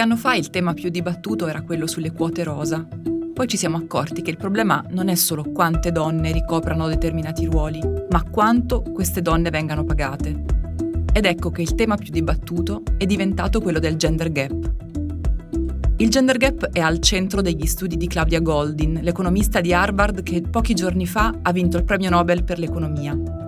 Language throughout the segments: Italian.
anno fa il tema più dibattuto era quello sulle quote rosa. Poi ci siamo accorti che il problema non è solo quante donne ricoprano determinati ruoli, ma quanto queste donne vengano pagate. Ed ecco che il tema più dibattuto è diventato quello del gender gap. Il gender gap è al centro degli studi di Claudia Goldin, l'economista di Harvard che pochi giorni fa ha vinto il premio Nobel per l'economia.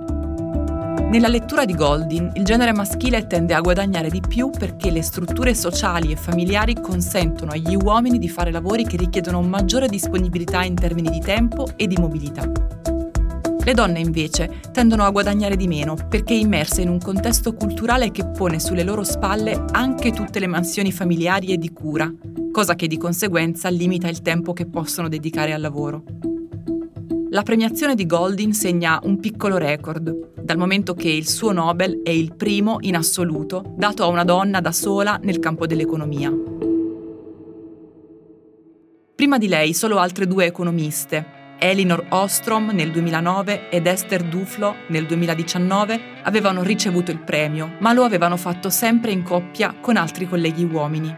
Nella lettura di Goldin, il genere maschile tende a guadagnare di più perché le strutture sociali e familiari consentono agli uomini di fare lavori che richiedono maggiore disponibilità in termini di tempo e di mobilità. Le donne invece tendono a guadagnare di meno perché immerse in un contesto culturale che pone sulle loro spalle anche tutte le mansioni familiari e di cura, cosa che di conseguenza limita il tempo che possono dedicare al lavoro. La premiazione di Goldin segna un piccolo record, dal momento che il suo Nobel è il primo in assoluto dato a una donna da sola nel campo dell'economia. Prima di lei solo altre due economiste, Elinor Ostrom nel 2009 ed Esther Duflo nel 2019 avevano ricevuto il premio, ma lo avevano fatto sempre in coppia con altri colleghi uomini.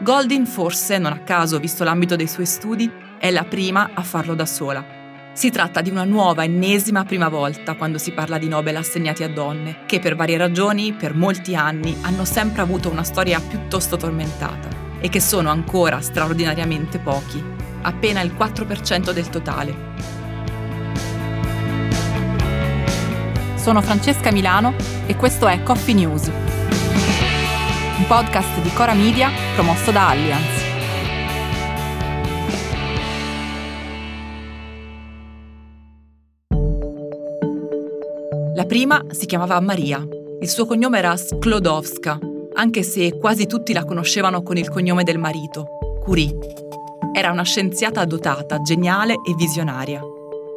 Goldin forse, non a caso visto l'ambito dei suoi studi, è la prima a farlo da sola. Si tratta di una nuova, ennesima prima volta quando si parla di Nobel assegnati a donne, che per varie ragioni, per molti anni, hanno sempre avuto una storia piuttosto tormentata e che sono ancora straordinariamente pochi, appena il 4% del totale. Sono Francesca Milano e questo è Coffee News, un podcast di Cora Media promosso da Allianz. La prima si chiamava Maria. Il suo cognome era Sklodowska, anche se quasi tutti la conoscevano con il cognome del marito, Curie. Era una scienziata dotata, geniale e visionaria.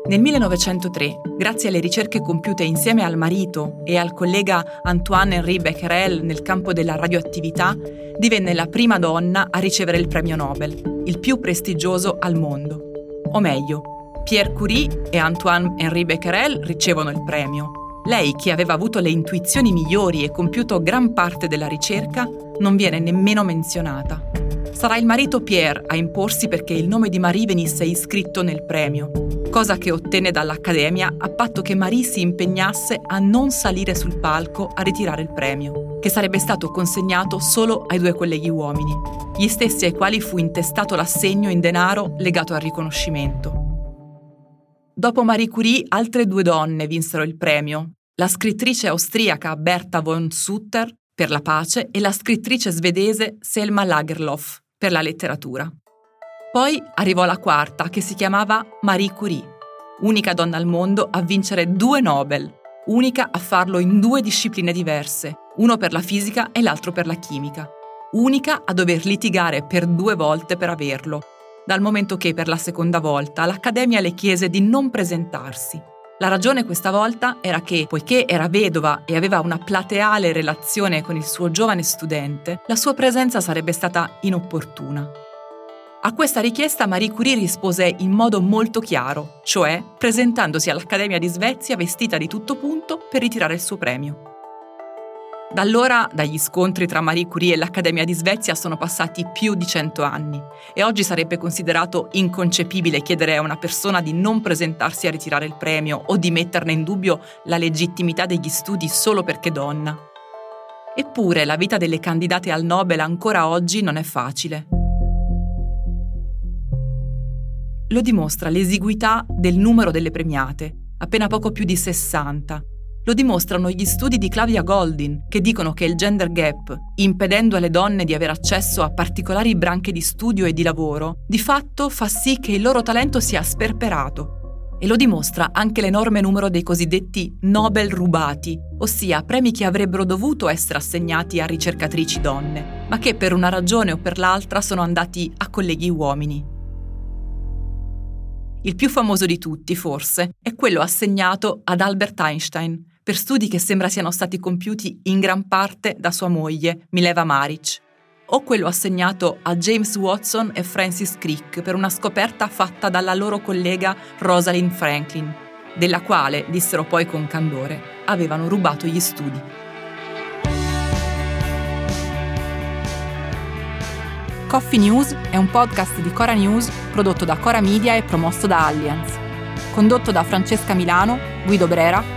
Nel 1903, grazie alle ricerche compiute insieme al marito e al collega Antoine-Henri Becquerel nel campo della radioattività, divenne la prima donna a ricevere il premio Nobel, il più prestigioso al mondo. O meglio, Pierre Curie e Antoine-Henri Becquerel ricevono il premio, lei, che aveva avuto le intuizioni migliori e compiuto gran parte della ricerca, non viene nemmeno menzionata. Sarà il marito Pierre a imporsi perché il nome di Marie venisse iscritto nel premio, cosa che ottenne dall'Accademia a patto che Marie si impegnasse a non salire sul palco a ritirare il premio, che sarebbe stato consegnato solo ai due colleghi uomini, gli stessi ai quali fu intestato l'assegno in denaro legato al riconoscimento. Dopo Marie Curie, altre due donne vinsero il premio, la scrittrice austriaca Berta von Sutter per la pace e la scrittrice svedese Selma Lagerlof per la letteratura. Poi arrivò la quarta, che si chiamava Marie Curie, unica donna al mondo a vincere due Nobel, unica a farlo in due discipline diverse, uno per la fisica e l'altro per la chimica, unica a dover litigare per due volte per averlo, dal momento che per la seconda volta l'Accademia le chiese di non presentarsi la ragione questa volta era che, poiché era vedova e aveva una plateale relazione con il suo giovane studente, la sua presenza sarebbe stata inopportuna. A questa richiesta Marie Curie rispose in modo molto chiaro, cioè presentandosi all'Accademia di Svezia vestita di tutto punto per ritirare il suo premio. Da allora, dagli scontri tra Marie Curie e l'Accademia di Svezia sono passati più di cento anni e oggi sarebbe considerato inconcepibile chiedere a una persona di non presentarsi a ritirare il premio o di metterne in dubbio la legittimità degli studi solo perché donna. Eppure la vita delle candidate al Nobel ancora oggi non è facile. Lo dimostra l'esiguità del numero delle premiate, appena poco più di 60, lo dimostrano gli studi di Claudia Goldin, che dicono che il gender gap, impedendo alle donne di avere accesso a particolari branche di studio e di lavoro, di fatto fa sì che il loro talento sia sperperato. E lo dimostra anche l'enorme numero dei cosiddetti Nobel rubati, ossia premi che avrebbero dovuto essere assegnati a ricercatrici donne, ma che per una ragione o per l'altra sono andati a colleghi uomini. Il più famoso di tutti, forse, è quello assegnato ad Albert Einstein, per studi che sembra siano stati compiuti in gran parte da sua moglie, Mileva Maric, o quello assegnato a James Watson e Francis Crick per una scoperta fatta dalla loro collega Rosalind Franklin, della quale, dissero poi con candore, avevano rubato gli studi. Coffee News è un podcast di Cora News prodotto da Cora Media e promosso da Allianz. Condotto da Francesca Milano, Guido Brera,